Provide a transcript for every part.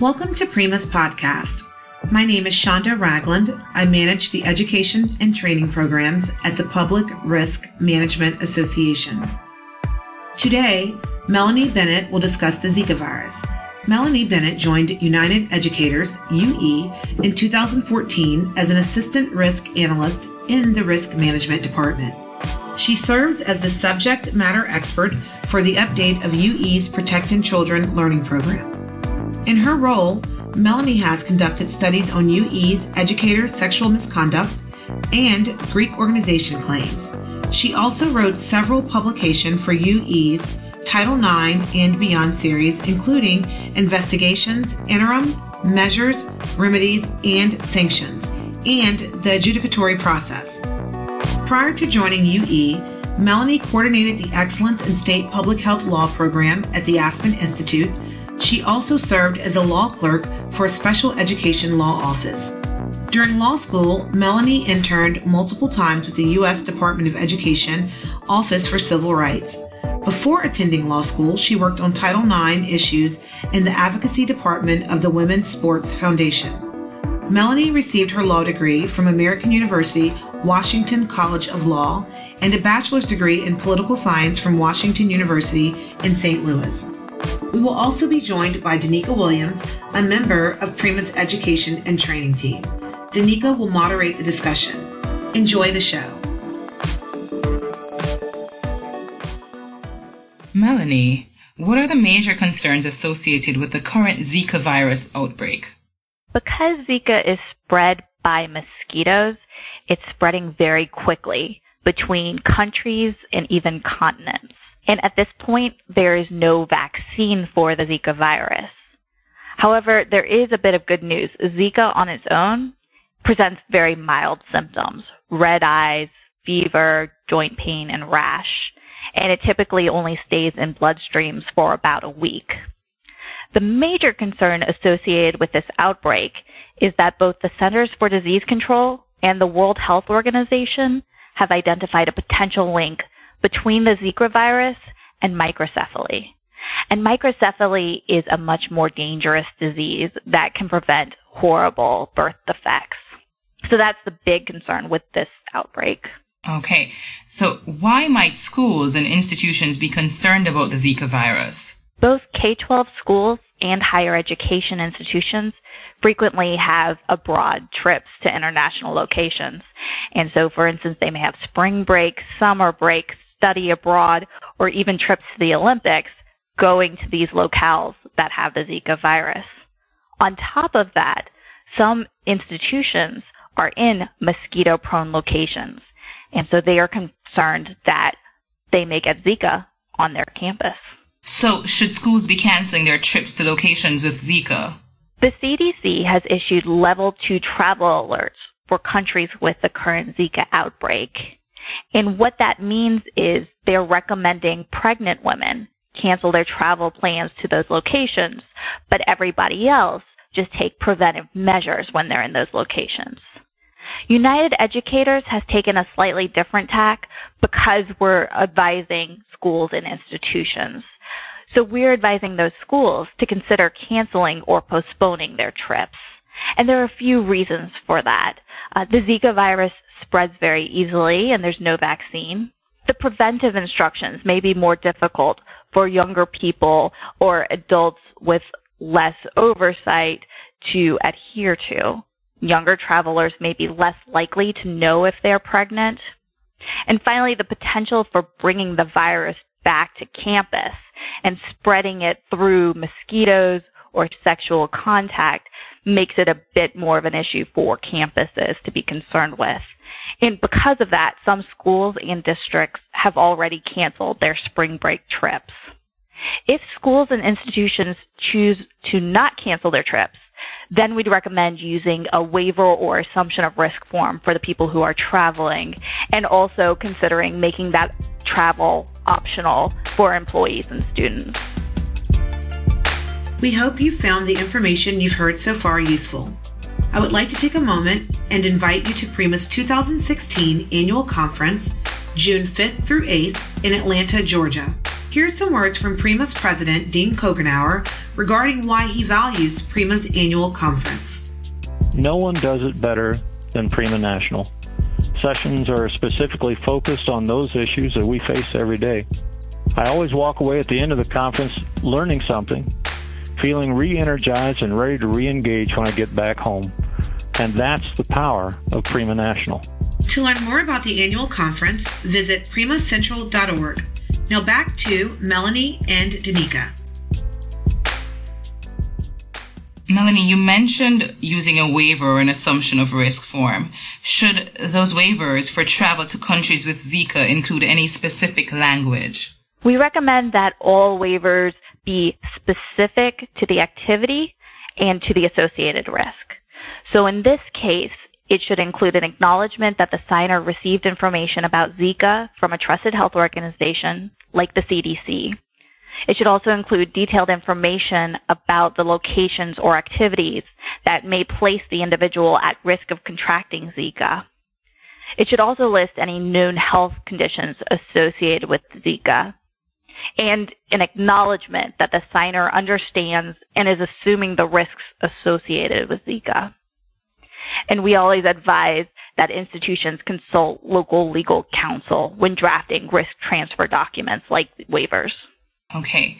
Welcome to Prima's podcast. My name is Shonda Ragland. I manage the education and training programs at the Public Risk Management Association. Today, Melanie Bennett will discuss the Zika virus. Melanie Bennett joined United Educators, UE, in 2014 as an assistant risk analyst in the Risk Management Department. She serves as the subject matter expert for the update of UE's Protecting Children Learning Program. In her role, Melanie has conducted studies on UE's educators' sexual misconduct and Greek organization claims. She also wrote several publications for UE's Title IX and Beyond series, including investigations, interim, measures, remedies, and sanctions, and the adjudicatory process. Prior to joining UE, Melanie coordinated the Excellence in State Public Health Law program at the Aspen Institute. She also served as a law clerk for a special education law office. During law school, Melanie interned multiple times with the U.S. Department of Education Office for Civil Rights. Before attending law school, she worked on Title IX issues in the advocacy department of the Women's Sports Foundation. Melanie received her law degree from American University Washington College of Law and a bachelor's degree in political science from Washington University in St. Louis. We will also be joined by Danica Williams, a member of Prima's education and training team. Danica will moderate the discussion. Enjoy the show. Melanie, what are the major concerns associated with the current Zika virus outbreak? Because Zika is spread by mosquitoes, it's spreading very quickly between countries and even continents. And at this point, there is no vaccine for the Zika virus. However, there is a bit of good news. Zika on its own presents very mild symptoms, red eyes, fever, joint pain, and rash and it typically only stays in bloodstreams for about a week. The major concern associated with this outbreak is that both the Centers for Disease Control and the World Health Organization have identified a potential link between the Zika virus and microcephaly. And microcephaly is a much more dangerous disease that can prevent horrible birth defects. So that's the big concern with this outbreak. Okay, so why might schools and institutions be concerned about the Zika virus? Both K 12 schools and higher education institutions frequently have abroad trips to international locations. And so, for instance, they may have spring break, summer break, study abroad, or even trips to the Olympics going to these locales that have the Zika virus. On top of that, some institutions are in mosquito prone locations. And so they are concerned that they may get Zika on their campus. So, should schools be canceling their trips to locations with Zika? The CDC has issued level 2 travel alerts for countries with the current Zika outbreak. And what that means is they're recommending pregnant women cancel their travel plans to those locations, but everybody else just take preventive measures when they're in those locations. United Educators has taken a slightly different tack because we're advising schools and institutions. So we're advising those schools to consider canceling or postponing their trips. And there are a few reasons for that. Uh, the Zika virus spreads very easily and there's no vaccine. The preventive instructions may be more difficult for younger people or adults with less oversight to adhere to younger travelers may be less likely to know if they're pregnant. And finally, the potential for bringing the virus back to campus and spreading it through mosquitoes or sexual contact makes it a bit more of an issue for campuses to be concerned with. And because of that, some schools and districts have already canceled their spring break trips. If schools and institutions choose to not cancel their trips, then we'd recommend using a waiver or assumption of risk form for the people who are traveling and also considering making that travel optional for employees and students. We hope you found the information you've heard so far useful. I would like to take a moment and invite you to Prima's 2016 annual conference, June 5th through 8th in Atlanta, Georgia. Here are some words from Prima's president, Dean Kogenauer, regarding why he values Prima's annual conference. No one does it better than Prima National. Sessions are specifically focused on those issues that we face every day. I always walk away at the end of the conference learning something, feeling re energized and ready to re engage when I get back home. And that's the power of Prima National. To learn more about the annual conference, visit primacentral.org. Now back to Melanie and Danica. Melanie, you mentioned using a waiver or an assumption of risk form. Should those waivers for travel to countries with Zika include any specific language? We recommend that all waivers be specific to the activity and to the associated risk. So in this case, it should include an acknowledgement that the signer received information about Zika from a trusted health organization like the CDC it should also include detailed information about the locations or activities that may place the individual at risk of contracting Zika. It should also list any known health conditions associated with Zika and an acknowledgement that the signer understands and is assuming the risks associated with Zika. And we always advise that institutions consult local legal counsel when drafting risk transfer documents like waivers. Okay.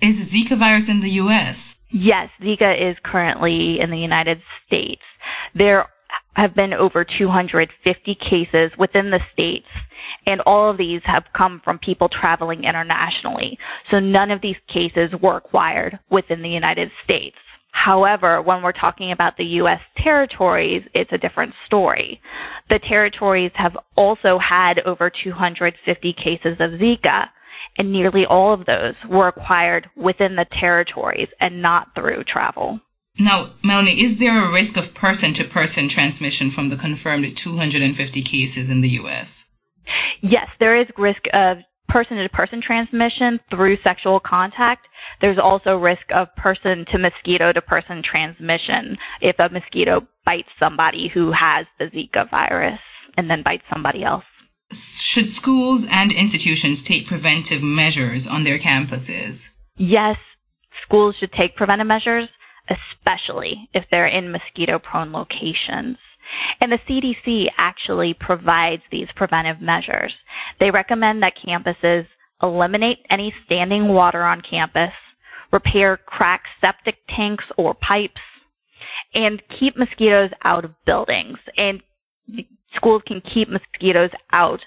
Is Zika virus in the U.S.? Yes, Zika is currently in the United States. There have been over 250 cases within the states, and all of these have come from people traveling internationally. So none of these cases were acquired within the United States. However, when we're talking about the U.S. territories, it's a different story. The territories have also had over 250 cases of Zika, and nearly all of those were acquired within the territories and not through travel. Now, Melanie, is there a risk of person to person transmission from the confirmed 250 cases in the U.S.? Yes, there is risk of person to person transmission through sexual contact. There's also risk of person to mosquito to person transmission if a mosquito bites somebody who has the Zika virus and then bites somebody else should schools and institutions take preventive measures on their campuses? Yes, schools should take preventive measures, especially if they're in mosquito prone locations. And the CDC actually provides these preventive measures. They recommend that campuses eliminate any standing water on campus, repair cracked septic tanks or pipes, and keep mosquitoes out of buildings. And schools can keep mosquitoes out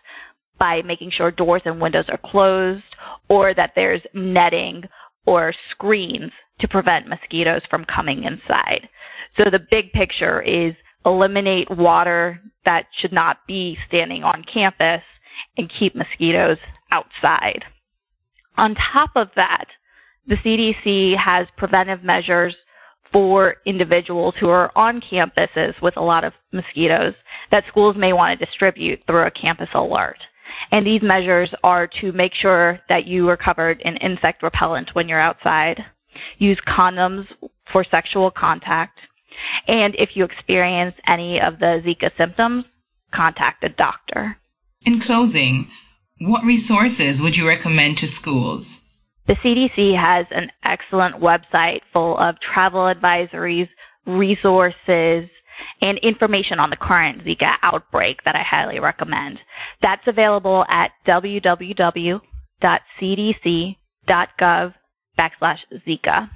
by making sure doors and windows are closed or that there's netting or screens to prevent mosquitoes from coming inside. So the big picture is eliminate water that should not be standing on campus and keep mosquitoes outside. On top of that, the CDC has preventive measures for individuals who are on campuses with a lot of mosquitoes that schools may want to distribute through a campus alert. And these measures are to make sure that you are covered in insect repellent when you're outside, use condoms for sexual contact, and if you experience any of the Zika symptoms, contact a doctor. In closing, what resources would you recommend to schools? The CDC has an excellent website full of travel advisories, resources, and information on the current Zika outbreak that I highly recommend. That's available at www.cdc.gov backslash Zika.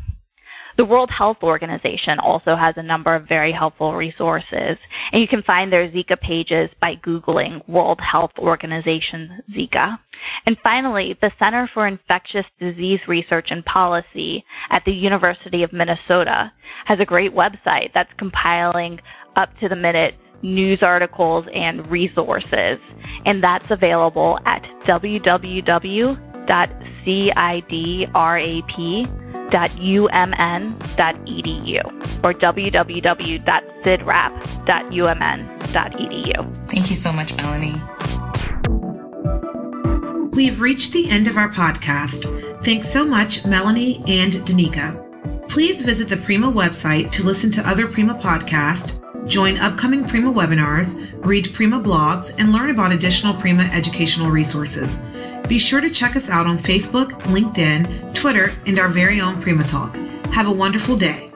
The World Health Organization also has a number of very helpful resources, and you can find their Zika pages by Googling World Health Organization Zika. And finally, the Center for Infectious Disease Research and Policy at the University of Minnesota has a great website that's compiling up to the minute news articles and resources, and that's available at www.cidrap.umn.edu or www.cidrap.umn.edu. Thank you so much, Melanie. We've reached the end of our podcast. Thanks so much, Melanie and Danica. Please visit the Prima website to listen to other Prima podcasts, join upcoming Prima webinars, read Prima blogs, and learn about additional Prima educational resources. Be sure to check us out on Facebook, LinkedIn, Twitter, and our very own Prima Talk. Have a wonderful day.